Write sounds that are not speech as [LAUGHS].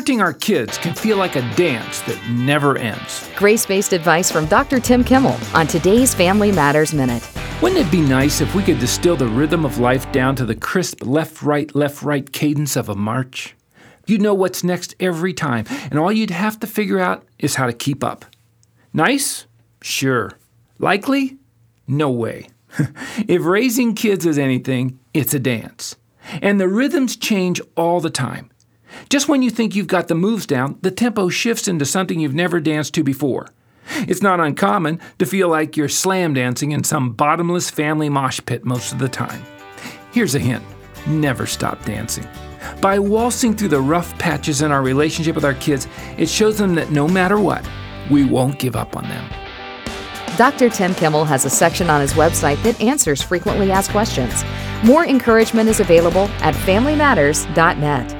Parenting our kids can feel like a dance that never ends. Grace based advice from Dr. Tim Kimmel on today's Family Matters Minute. Wouldn't it be nice if we could distill the rhythm of life down to the crisp left right, left right cadence of a march? You'd know what's next every time, and all you'd have to figure out is how to keep up. Nice? Sure. Likely? No way. [LAUGHS] if raising kids is anything, it's a dance. And the rhythms change all the time. Just when you think you've got the moves down, the tempo shifts into something you've never danced to before. It's not uncommon to feel like you're slam dancing in some bottomless family mosh pit most of the time. Here's a hint never stop dancing. By waltzing through the rough patches in our relationship with our kids, it shows them that no matter what, we won't give up on them. Dr. Tim Kimmel has a section on his website that answers frequently asked questions. More encouragement is available at FamilyMatters.net.